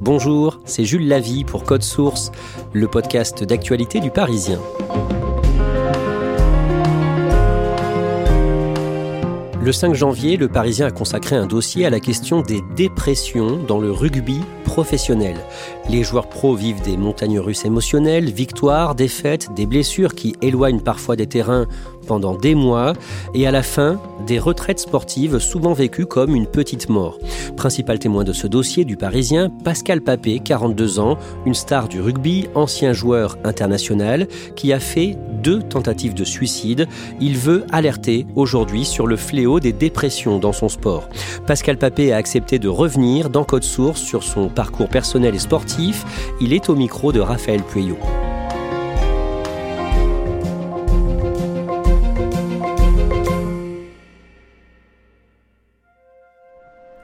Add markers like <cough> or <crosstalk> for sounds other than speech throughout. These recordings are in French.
Bonjour, c'est Jules Lavie pour Code Source, le podcast d'actualité du Parisien. Le 5 janvier, le Parisien a consacré un dossier à la question des dépressions dans le rugby professionnel. Les joueurs pros vivent des montagnes russes émotionnelles, victoires, défaites, des blessures qui éloignent parfois des terrains pendant des mois et à la fin, des retraites sportives souvent vécues comme une petite mort. Principal témoin de ce dossier du Parisien, Pascal Papé, 42 ans, une star du rugby, ancien joueur international, qui a fait deux tentatives de suicide. Il veut alerter aujourd'hui sur le fléau des dépressions dans son sport. Pascal Papé a accepté de revenir dans Code Source sur son parcours personnel et sportif. Il est au micro de Raphaël Pueyo.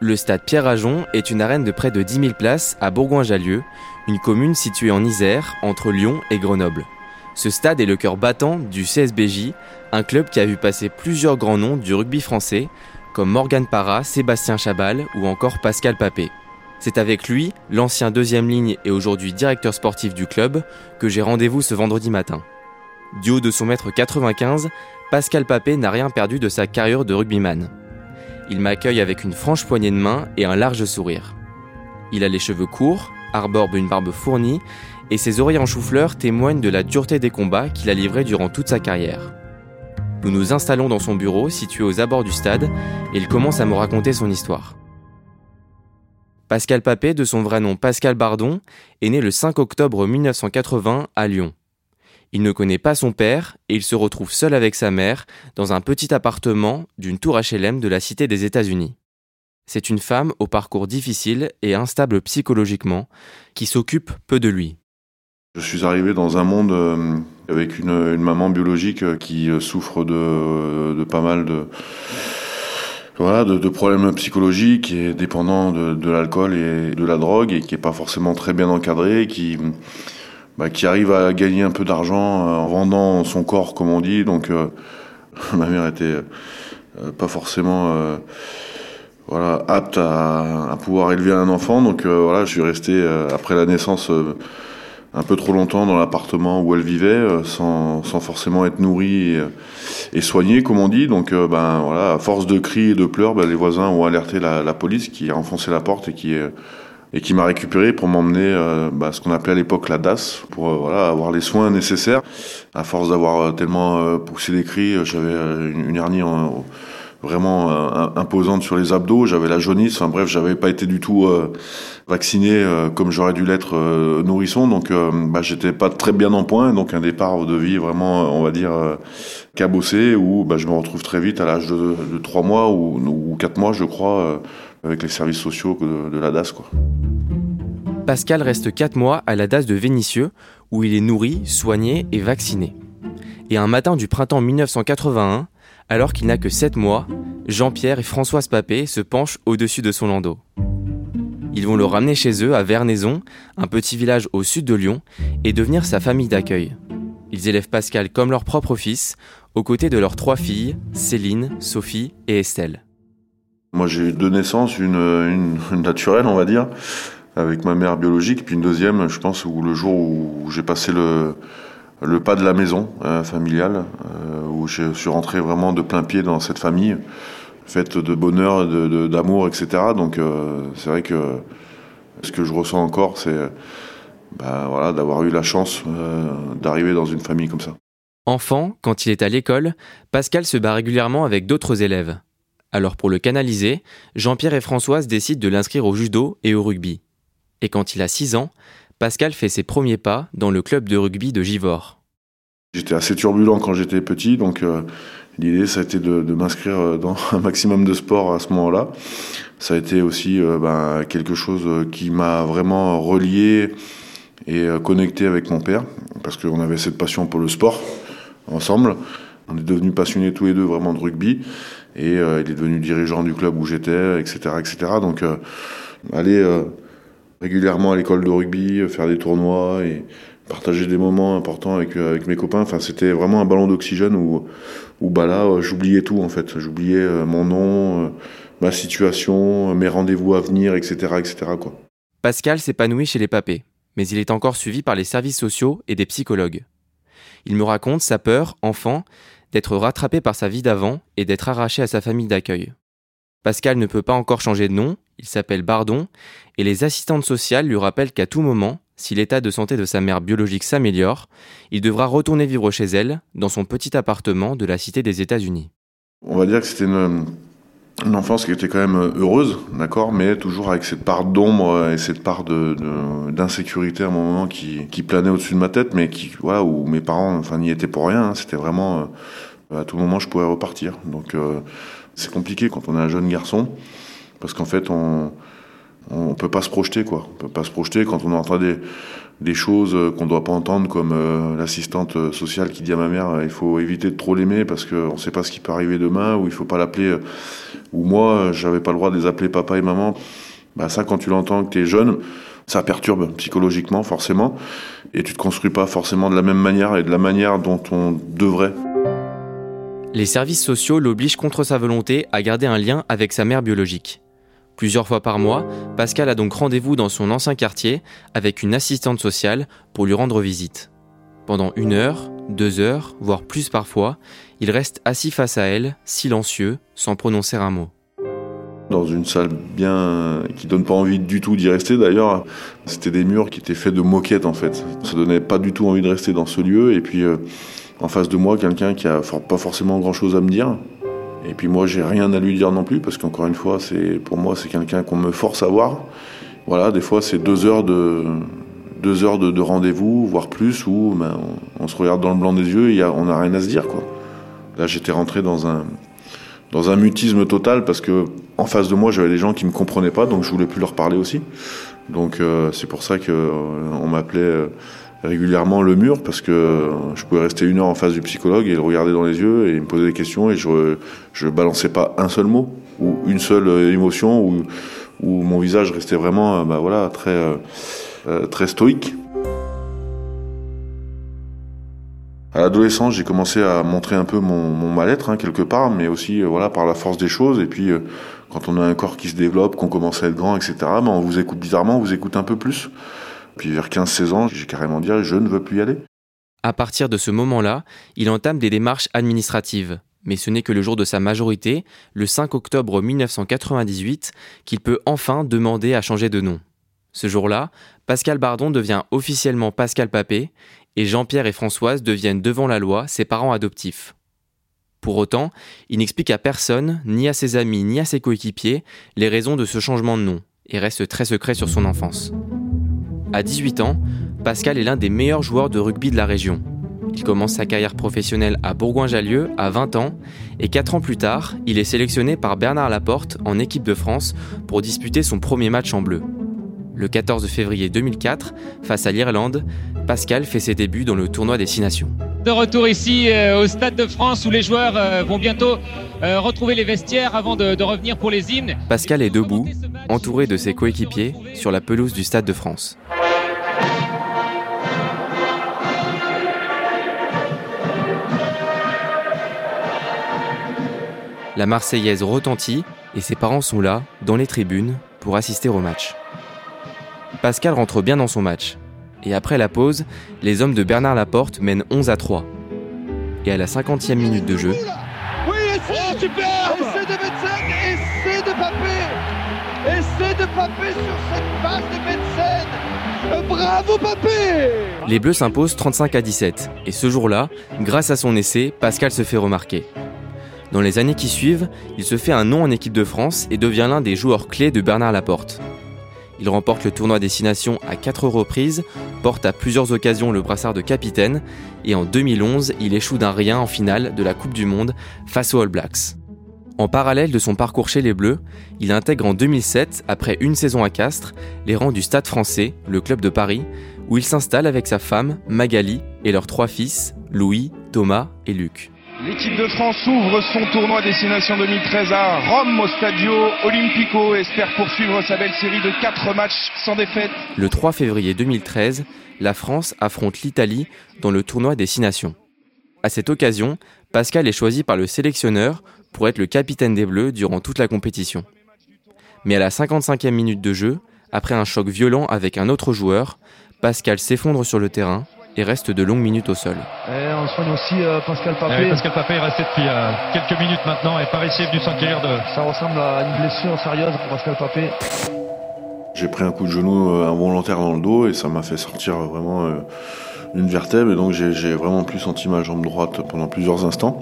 Le stade Pierre-Ajon est une arène de près de 10 000 places à Bourgoin-Jallieu, une commune située en Isère, entre Lyon et Grenoble. Ce stade est le cœur battant du CSBJ, un club qui a vu passer plusieurs grands noms du rugby français, comme Morgan Parra, Sébastien Chabal ou encore Pascal Papé. C'est avec lui, l'ancien deuxième ligne et aujourd'hui directeur sportif du club, que j'ai rendez-vous ce vendredi matin. Du haut de son mètre 95, Pascal Papé n'a rien perdu de sa carrière de rugbyman. Il m'accueille avec une franche poignée de main et un large sourire. Il a les cheveux courts, arbore une barbe fournie, et ses oreilles en chou-fleur témoignent de la dureté des combats qu'il a livrés durant toute sa carrière. Nous nous installons dans son bureau situé aux abords du stade et il commence à me raconter son histoire. Pascal Papé, de son vrai nom Pascal Bardon, est né le 5 octobre 1980 à Lyon. Il ne connaît pas son père et il se retrouve seul avec sa mère dans un petit appartement d'une tour HLM de la Cité des États-Unis. C'est une femme au parcours difficile et instable psychologiquement qui s'occupe peu de lui. Je suis arrivé dans un monde euh, avec une, maman biologique euh, qui euh, souffre de, pas mal de, voilà, problèmes psychologiques et dépendant de, l'alcool et de la drogue et qui est pas forcément très bien encadré, bah, qui arrive à gagner un peu d'argent euh, en vendant son corps, comme on dit. Donc, euh, <laughs> ma mère était euh, pas forcément voilà, apte à, à, pouvoir élever un enfant. Donc, voilà, je suis resté après la naissance un peu trop longtemps dans l'appartement où elle vivait, sans, sans, forcément être nourrie et, et, soignée, comme on dit. Donc, ben voilà, à force de cris et de pleurs, ben, les voisins ont alerté la, la, police qui a enfoncé la porte et qui est et qui m'a récupéré pour m'emmener euh, bah, ce qu'on appelait à l'époque la DAS, pour euh, voilà, avoir les soins nécessaires. À force d'avoir euh, tellement poussé les cris, j'avais une, une, hernie vraiment imposante sur les abdos, j'avais la jaunisse, enfin bref, j'avais pas été du tout vacciné comme j'aurais dû l'être nourrisson, donc bah, j'étais pas très bien en point, donc un départ de vie vraiment, on va dire, cabossé, où bah, je me retrouve très vite à l'âge de, de 3 mois ou, ou 4 mois, je crois avec les services sociaux de, la DAS. Pascal reste 4 mois à la DAS de Vénissieux, où il est nourri, soigné et vacciné. Et un matin du printemps 1981, alors qu'il n'a que 7 mois, Jean-Pierre et Françoise Papé se penchent au-dessus de son landau. Ils vont le ramener chez eux à Vernaison, un petit village au sud de Lyon, et devenir sa famille d'accueil. Ils élèvent Pascal comme leur propre fils, aux côtés de leurs trois filles, Céline, Sophie et Estelle. Moi, j'ai eu deux naissances, une, naturelle, on va dire, avec ma mère biologique, puis une deuxième, je pense, où le jour où j'ai passé le, pas de la maison euh, familiale, euh, où je suis rentré vraiment de plein pied dans cette famille. faite de bonheur, d'amour, etc. Donc c'est vrai que ce que je ressens encore, c'est bah, voilà, d'avoir eu la chance d'arriver dans une famille comme ça. Enfant, quand il est à l'école, Pascal se bat régulièrement avec d'autres élèves. Alors pour le canaliser, Jean-Pierre et Françoise décident de l'inscrire au judo et au rugby. Et quand il a 6 ans, Pascal fait ses premiers pas dans le club de rugby de Givors. J'étais assez turbulent quand j'étais petit, donc euh, l'idée ça a été de, m'inscrire dans <laughs> un maximum de sport à ce moment-là. Ça a été aussi euh, ben, quelque chose qui m'a vraiment relié et euh, connecté avec mon père, parce qu'on avait cette passion pour le sport ensemble. On est devenus passionnés tous les deux vraiment de rugby, et il est devenu dirigeant du club où j'étais, etc., etc. Donc aller régulièrement à l'école de rugby, euh, faire des tournois et partager des moments importants avec, euh, mes copains. Enfin, c'était vraiment un ballon d'oxygène où, bah là, euh, j'oubliais tout en fait. J'oubliais mon nom, ma situation, mes rendez-vous à venir, etc., etc. Quoi. Pascal s'épanouit chez les papés, mais il est encore suivi par les services sociaux et des psychologues. Il me raconte sa peur, enfant, d'être rattrapé par sa vie d'avant et d'être arraché à sa famille d'accueil. Pascal ne peut pas encore changer de nom, il s'appelle Bardon, et les assistantes sociales lui rappellent qu'à tout moment, si l'état de santé de sa mère biologique s'améliore, il devra retourner vivre chez elle, dans son petit appartement de la Cité des États-Unis. On va dire que c'était une, enfance qui était quand même heureuse, d'accord, mais toujours avec cette part d'ombre et cette part d'insécurité à un moment qui, planait au-dessus de ma tête, mais qui, voilà, où mes parents, enfin, n'y étaient pour rien. Hein. c'était vraiment, euh, à tout moment, je pouvais repartir. Donc, euh, c'est compliqué quand on est un jeune garçon, parce qu'en fait, on on peut pas se projeter, quoi. On peut pas se projeter quand on entend des, des choses qu'on ne doit pas entendre, comme euh, l'assistante sociale qui dit à ma mère euh, il faut éviter de trop l'aimer parce qu'on ne sait pas ce qui peut arriver demain, ou il faut pas l'appeler, euh, ou moi, j'avais pas le droit de les appeler papa et maman. Bah ça, quand tu l'entends que tu es jeune, ça perturbe psychologiquement, forcément, et tu te construis pas forcément de la même manière et de la manière dont on devrait. Les services sociaux l'obligent contre sa volonté à garder un lien avec sa mère biologique. Plusieurs fois par mois, Pascal a donc rendez-vous dans son ancien quartier avec une assistante sociale pour lui rendre visite. Pendant une heure, deux heures, voire plus parfois, il reste assis face à elle, silencieux, sans prononcer un mot. Dans une salle bien qui donne pas envie du tout d'y rester d'ailleurs. C'était des murs qui étaient faits de moquettes en fait. Ça donnait pas du tout envie de rester dans ce lieu et puis euh, en face de moi quelqu'un qui a pas forcément grand chose à me dire. Et puis moi j'ai rien à lui dire non plus parce qu'encore une fois c'est pour moi c'est quelqu'un qu'on me force à voir. Voilà, des fois c'est deux heures de deux heures de, rendez-vous, voire plus, où ben, on, se regarde dans le blanc des yeux et on n'a rien à se dire quoi. Là j'étais rentré dans un dans un mutisme total parce que en face de moi j'avais des gens qui me comprenaient pas donc je voulais plus leur parler aussi. Donc euh, c'est pour ça que euh, on m'appelait euh, régulièrement le mur parce que je pouvais rester une heure en face du psychologue et le regarder dans les yeux et me posait des questions et je je balançais pas un seul mot ou une seule émotion ou où mon visage restait vraiment bah voilà très euh, très stoïque. À l'adolescence, j'ai commencé à montrer un peu mon, mal-être hein, quelque part, mais aussi euh, voilà par la force des choses. Et puis, euh, quand on a un corps qui se développe, qu'on commence à être grand, etc., ben, on vous écoute bizarrement, on vous écoute un peu plus. Puis vers 15-16 ans, j'ai carrément dit je ne veux plus y aller. À partir de ce moment-là, il entame des démarches administratives. Mais ce n'est que le jour de sa majorité, le 5 octobre 1998, qu'il peut enfin demander à changer de nom. Ce jour-là, Pascal Bardon devient officiellement Pascal Papé et Jean-Pierre et Françoise deviennent devant la loi ses parents adoptifs. Pour autant, il n'explique à personne, ni à ses amis, ni à ses coéquipiers, les raisons de ce changement de nom, et reste très secret sur son enfance. À 18 ans, Pascal est l'un des meilleurs joueurs de rugby de la région. Il commence sa carrière professionnelle à Bourgoin-Jallieu à 20 ans et 4 ans plus tard, il est sélectionné par Bernard Laporte en équipe de France pour disputer son premier match en bleu. Le 14 février 2004, face à l'Irlande, Pascal fait ses débuts dans le tournoi des Six Nations. De retour ici euh, au Stade de France où les joueurs euh, vont bientôt euh, retrouver les vestiaires avant de, de revenir pour les hymnes. Pascal est debout, entouré de ses coéquipiers, sur la pelouse du Stade de France. La Marseillaise retentit et ses parents sont là, dans les tribunes, pour assister au match. Pascal rentre bien dans son match. Et après la pause, les hommes de Bernard Laporte mènent 11 à 3. Et à la 50e minute de jeu, de Papé sur cette passe de Bravo Papé Les Bleus s'imposent 35 à 17 et ce jour-là, grâce à son essai, Pascal se fait remarquer. Dans les années qui suivent, il se fait un nom en équipe de France et devient l'un des joueurs clés de Bernard Laporte. Il remporte le tournoi Destination à quatre reprises, porte à plusieurs occasions le brassard de capitaine et en 2011, il échoue d'un rien en finale de la Coupe du Monde face aux All Blacks. En parallèle de son parcours chez les Bleus, il intègre en 2007, après une saison à Castres, les rangs du Stade français, le club de Paris, où il s'installe avec sa femme, Magali, et leurs trois fils, Louis, Thomas et Luc. L'équipe de France ouvre son tournoi Destination 2013 à Rome au Stadio Olimpico et espère poursuivre sa belle série de 4 matchs sans défaite. Le 3 février 2013, la France affronte l'Italie dans le tournoi Destination. À cette occasion, Pascal est choisi par le sélectionneur pour être le capitaine des Bleus durant toute la compétition. Mais à la 55e minute de jeu, après un choc violent avec un autre joueur, Pascal s'effondre sur le terrain et reste de longues minutes au sol. Et on soigne aussi euh, Pascal Papé. Ah oui, Pascal Papé est resté depuis euh, quelques minutes maintenant et Paris est venu s'enquérir de... Ça ressemble à une blessure sérieuse pour Pascal Papé. J'ai pris un coup de genou euh, involontaire dans le dos et ça m'a fait sortir vraiment une vertèbre et donc j'ai vraiment plus senti ma jambe droite pendant plusieurs instants.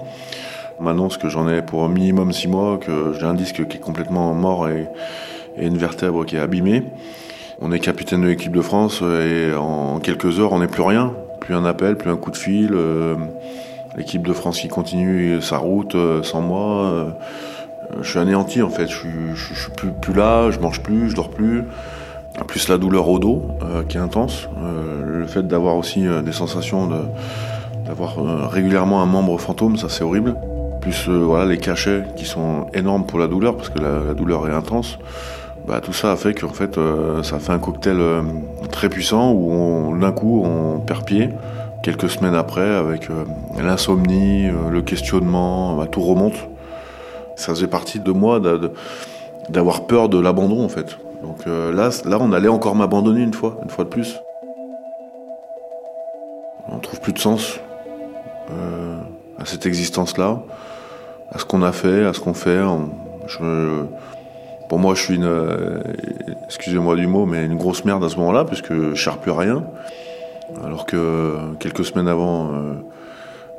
On m'annonce que j'en ai pour un minimum six mois, que j'ai un disque qui est complètement mort et, et une vertèbre qui est abîmée. On est capitaine de l'équipe de France et en quelques heures on n'est plus rien plus un appel, plus un coup de fil. Euh, L'équipe de France qui continue sa route euh, sans moi. Euh, je suis anéanti en fait. Je suis, suis plus, là, je mange plus, je dors plus. Plus la douleur au dos qui est intense. Le fait d'avoir aussi des sensations d'avoir régulièrement un membre fantôme, ça c'est horrible. Plus voilà les cachets qui sont énormes pour la douleur parce que la douleur est intense. Bah, tout ça a fait qu'en fait, euh, ça fait un cocktail euh, très puissant où d'un coup on perd pied. Quelques semaines après, avec euh, l'insomnie, le questionnement, bah, tout remonte. Ça faisait partie de moi d'avoir peur de l'abandon en fait. Donc là, là, on allait encore m'abandonner une fois, une fois de plus. On trouve plus de sens à cette existence-là, à ce qu'on a fait, à ce qu'on fait. Pour moi, je suis une, euh, excusez-moi du mot, mais une grosse merde à ce moment-là, puisque je cherche plus rien. Alors que quelques semaines avant, euh,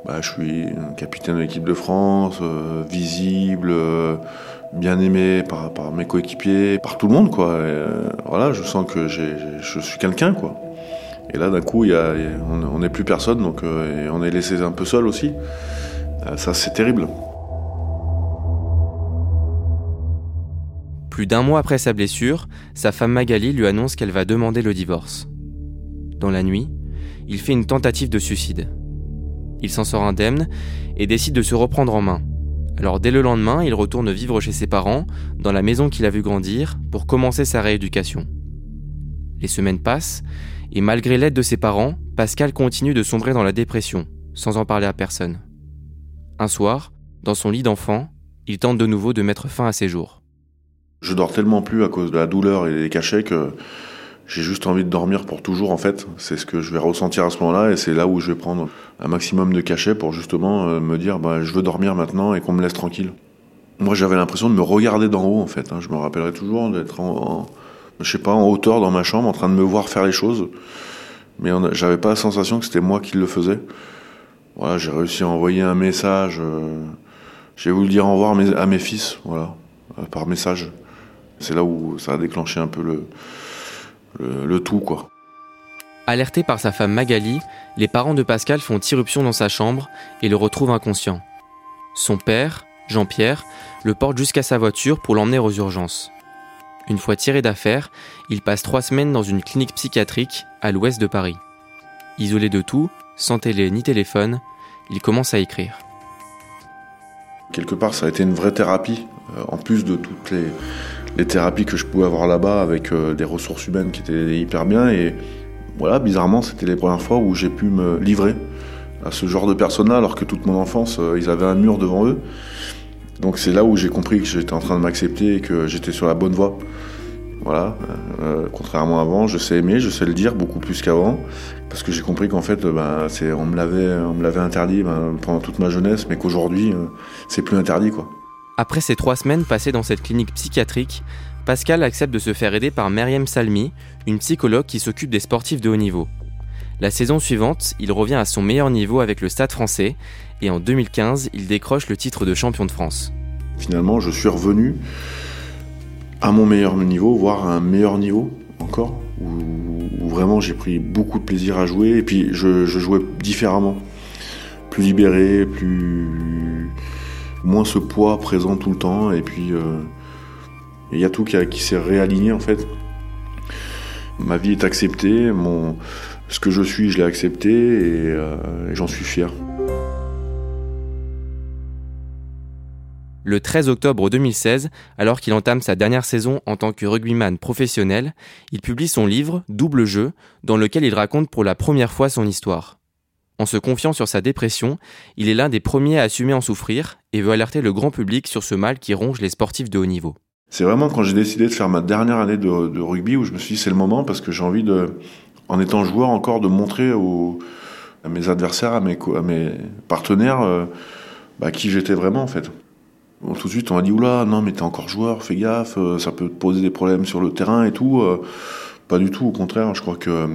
bah, je suis capitaine de l'équipe de France, euh, visible, euh, bien aimé par, mes coéquipiers, par tout le monde, quoi. Et, je sens que je suis quelqu'un, quoi. Et là, d'un coup, on n'est plus personne, donc on est laissé un peu seul aussi. ça, c'est terrible. Plus d'un mois après sa blessure, sa femme Magali lui annonce qu'elle va demander le divorce. Dans la nuit, il fait une tentative de suicide. Il s'en sort indemne et décide de se reprendre en main. Alors dès le lendemain, il retourne vivre chez ses parents, dans la maison qu'il a vu grandir, pour commencer sa rééducation. Les semaines passent, et malgré l'aide de ses parents, Pascal continue de sombrer dans la dépression, sans en parler à personne. Un soir, dans son lit d'enfant, il tente de nouveau de mettre fin à ses jours. Je dors tellement plus à cause de la douleur et des cachets que j'ai juste envie de dormir pour toujours en fait. C'est ce que je vais ressentir à ce moment-là et c'est là où je vais prendre un maximum de cachets pour justement euh, me dire bah, je veux dormir maintenant et qu'on me laisse tranquille. Moi j'avais l'impression de me regarder d'en haut en fait. Hein. Je me rappellerai toujours d'être en, je sais pas, en hauteur dans ma chambre en train de me voir faire les choses. Mais j'avais pas la sensation que c'était moi qui le faisais. Voilà, j'ai réussi à envoyer un message. Euh, j'ai voulu dire au revoir à mes, à mes fils, voilà, euh, par message. C'est là où ça a déclenché un peu le, le, le, tout, quoi. Alerté par sa femme Magali, les parents de Pascal font irruption dans sa chambre et le retrouvent inconscient. Son père, Jean-Pierre, le porte jusqu'à sa voiture pour l'emmener aux urgences. Une fois tiré d'affaire, il passe trois semaines dans une clinique psychiatrique à l'ouest de Paris. Isolé de tout, sans télé ni téléphone, il commence à écrire. Quelque part, ça a été une vraie thérapie, euh, en plus de toutes les, les thérapies que je pouvais avoir là-bas avec euh, des ressources humaines qui étaient hyper bien. Et voilà, bizarrement, c'était les premières fois où j'ai pu me livrer à ce genre de personnes-là, alors que toute mon enfance, euh, ils avaient un mur devant eux. Donc c'est là où j'ai compris que j'étais en train de m'accepter et que j'étais sur la bonne voie. Voilà, euh, contrairement à avant, je sais aimer, je sais le dire beaucoup plus qu'avant, parce que j'ai compris qu'en fait, ben, on me l'avait, interdit ben, pendant toute ma jeunesse, mais qu'aujourd'hui, c'est plus interdit, quoi. Après ces trois semaines passées dans cette clinique psychiatrique, Pascal accepte de se faire aider par Meriem Salmi, une psychologue qui s'occupe des sportifs de haut niveau. La saison suivante, il revient à son meilleur niveau avec le Stade français et en 2015, il décroche le titre de champion de France. Finalement, je suis revenu à mon meilleur niveau, voire à un meilleur niveau encore, où, vraiment j'ai pris beaucoup de plaisir à jouer et puis je, jouais différemment, plus libéré, plus moins ce poids présent tout le temps et puis euh, il y a tout qui, s'est réaligné en fait. Ma vie est acceptée, ce que je suis, je l'ai accepté et, euh, et j'en suis fier. Le 13 octobre 2016, alors qu'il entame sa dernière saison en tant que rugbyman professionnel, il publie son livre Double jeu, dans lequel il raconte pour la première fois son histoire. En se confiant sur sa dépression, il est l'un des premiers à assumer en souffrir et veut alerter le grand public sur ce mal qui ronge les sportifs de haut niveau. C'est vraiment quand j'ai décidé de faire ma dernière année de, rugby où je me suis dit c'est le moment parce que j'ai envie de, en étant joueur encore, de montrer à mes adversaires, à mes, partenaires, euh, bah, qui j'étais vraiment en fait. tout de suite on m'a dit oula non mais t'es encore joueur, fais gaffe, euh, ça peut te poser des problèmes sur le terrain et tout. Euh. pas du tout, au contraire, je crois que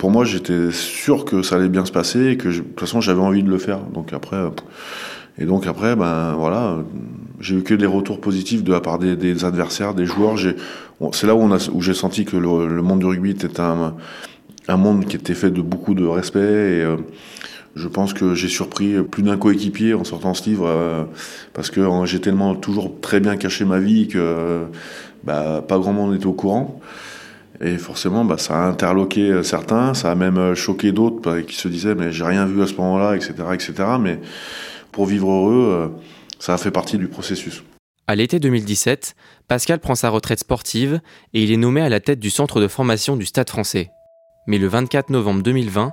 pour moi j'étais sûr que ça allait bien se passer et que de toute façon j'avais envie de le faire. Donc après et donc après, ben voilà, j'ai eu que des retours positifs de la part des, adversaires, des joueurs. c'est là où, j'ai senti que le, monde du rugby était un, monde qui était fait de beaucoup de respect. Et euh, je pense que j'ai surpris plus d'un coéquipier en sortant ce livre euh, parce que euh, j'ai tellement toujours très bien caché ma vie que bah, pas grand monde était au courant. Et forcément, bah, ça a interloqué certains, ça a même choqué d'autres bah, qui se disaient mais j'ai rien vu à ce moment-là, etc., etc. Mais pour vivre heureux, euh, ça a fait partie du processus. À l'été 2017, Pascal prend sa retraite sportive et il est nommé à la tête du centre de formation du Stade français. Mais le 24 novembre 2020,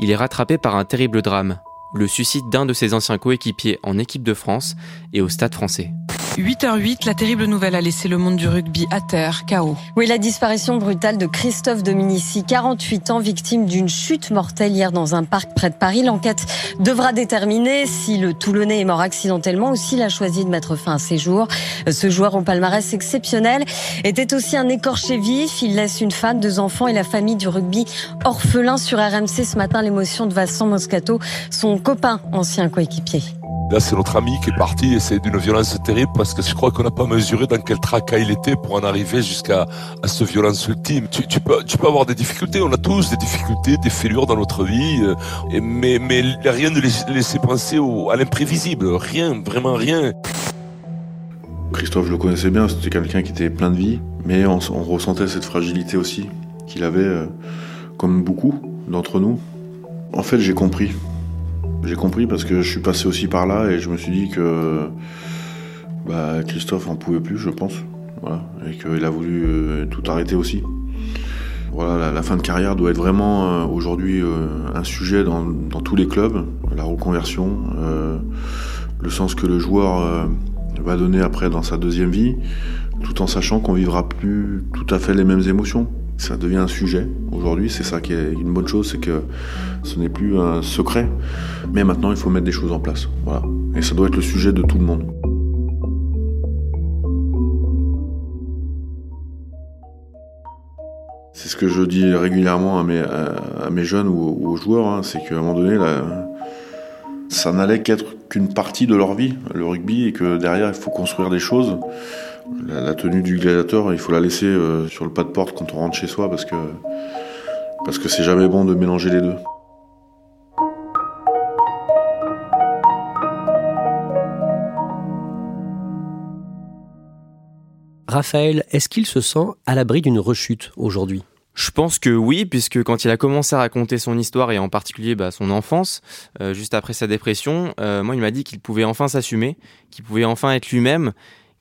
il est rattrapé par un terrible drame, le suicide d'un de ses anciens coéquipiers en équipe de France et au Stade français. 8h08, la terrible nouvelle a laissé le monde du rugby à terre, chaos. Oui, la disparition brutale de Christophe Dominici, 48 ans, victime d'une chute mortelle hier dans un parc près de Paris. L'enquête devra déterminer si le Toulonnais est mort accidentellement ou s'il a choisi de mettre fin à ses jours. Ce joueur au palmarès exceptionnel était aussi un écorché vif. Il laisse une femme, deux enfants et la famille du rugby orphelin sur RMC ce matin. L'émotion de Vincent Moscato, son copain, ancien coéquipier. Là, c'est notre ami qui est parti et c'est d'une violence terrible parce que je crois qu'on n'a pas mesuré dans quel tracas il était pour en arriver jusqu'à à violence ultime. Tu, peux, tu peux avoir des difficultés, on a tous des difficultés, des fêlures dans notre vie, euh, mais, mais rien ne laisser penser au, à l'imprévisible, rien, vraiment rien. Christophe, je le connaissais bien, c'était quelqu'un qui était plein de vie, mais on, on ressentait cette fragilité aussi qu'il avait, euh, comme beaucoup d'entre nous. En fait, j'ai compris. J'ai compris parce que je suis passé aussi par là et je me suis dit que bah, Christophe en pouvait plus, je pense. Voilà, et qu'il a voulu euh, tout arrêter aussi. Voilà, la, fin de carrière doit être vraiment euh, aujourd'hui euh, un sujet dans, tous les clubs. La reconversion, le sens que le joueur va donner après dans sa deuxième vie, tout en sachant qu'on vivra plus tout à fait les mêmes émotions. Ça devient un sujet aujourd'hui, c'est ça qui est une bonne chose, c'est que ce n'est plus un secret, mais maintenant il faut mettre des choses en place. Voilà. Et ça doit être le sujet de tout le monde. C'est ce que je dis régulièrement à mes, jeunes ou, aux joueurs, hein, c'est qu'à un moment donné, ça n'allait qu'être qu'une partie de leur vie, le rugby, et que derrière il faut construire des choses. La, tenue du gladiateur, il faut la laisser euh, sur le pas de porte quand on rentre chez soi parce que parce que c'est jamais bon de mélanger les deux. Raphaël, est-ce qu'il se sent à l'abri d'une rechute aujourd'hui? Je pense que oui, puisque quand il a commencé à raconter son histoire et en particulier bah, son enfance, euh, juste après sa dépression, euh, moi il m'a dit qu'il pouvait enfin s'assumer, qu'il pouvait enfin être lui-même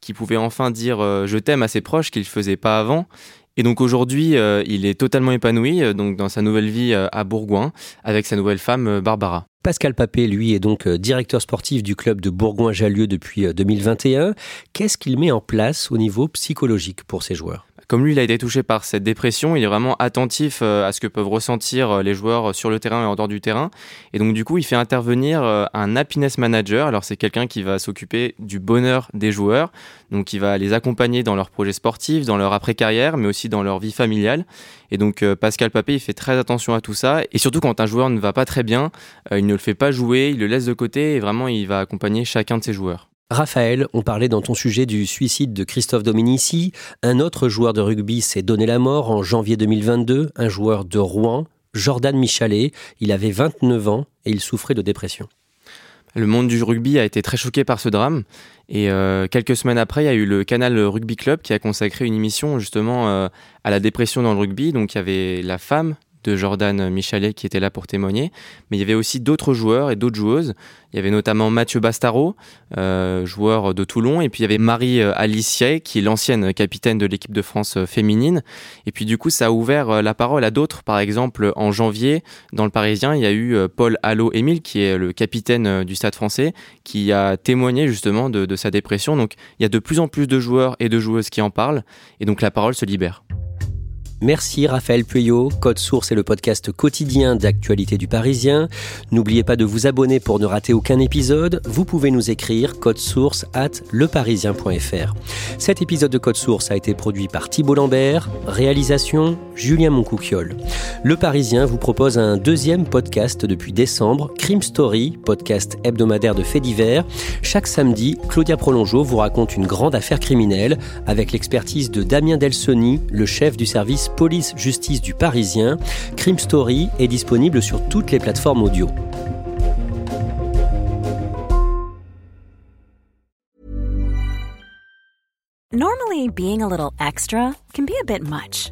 qui pouvait enfin dire euh, je t'aime à ses proches qu'il ne faisait pas avant. Et donc aujourd'hui, euh, il est totalement épanoui euh, donc dans sa nouvelle vie à Bourgoin avec sa nouvelle femme Barbara. Pascal Papé, lui, est donc directeur sportif du club de Bourgoin-Jallieu depuis 2021. Qu'est-ce qu'il met en place au niveau psychologique pour ses joueurs? Comme lui, il a été touché par cette dépression, il est vraiment attentif à ce que peuvent ressentir les joueurs sur le terrain et en dehors du terrain. Et donc, du coup, il fait intervenir un happiness manager. Alors, c'est quelqu'un qui va s'occuper du bonheur des joueurs. Donc, il va les accompagner dans leurs projets sportifs, dans leur après-carrière, mais aussi dans leur vie familiale. Et donc, Pascal Papé, il fait très attention à tout ça. Et surtout, quand un joueur ne va pas très bien, il ne le fait pas jouer, il le laisse de côté et vraiment, il va accompagner chacun de ses joueurs. Raphaël, on parlait dans ton sujet du suicide de Christophe Dominici. Un autre joueur de rugby s'est donné la mort en janvier 2022, un joueur de Rouen, Jordan Michalet. Il avait 29 ans et il souffrait de dépression. Le monde du rugby a été très choqué par ce drame. Et euh, quelques semaines après, il y a eu le canal Rugby Club qui a consacré une émission justement euh, à la dépression dans le rugby. Donc il y avait la femme de Jordan Michalet qui était là pour témoigner. Mais il y avait aussi d'autres joueurs et d'autres joueuses. Il y avait notamment Mathieu Bastaro, euh, joueur de Toulon, et puis il y avait Marie euh, Alicier, qui est l'ancienne capitaine de l'équipe de France euh, féminine. Et puis du coup, ça a ouvert la parole à d'autres. Par exemple, en janvier, dans le Parisien, il y a eu Paul Allo-Émile, qui est le capitaine du Stade français, qui a témoigné justement de, de sa dépression. Donc il y a de plus en plus de joueurs et de joueuses qui en parlent, et donc la parole se libère. Merci Raphaël Pueyo. Code Source est le podcast quotidien d'actualité du Parisien. N'oubliez pas de vous abonner pour ne rater aucun épisode. Vous pouvez nous écrire code source at leparisien.fr. Cet épisode de Code Source a été produit par Thibault Lambert. Réalisation Julien Moncouquiole. Le Parisien vous propose un deuxième podcast depuis décembre, Crime Story, podcast hebdomadaire de faits divers. Chaque samedi, Claudia Prolongeau vous raconte une grande affaire criminelle avec l'expertise de Damien Delsoni, le chef du service police-justice du Parisien. Crime Story est disponible sur toutes les plateformes audio. Normally, being a little extra can be a bit much,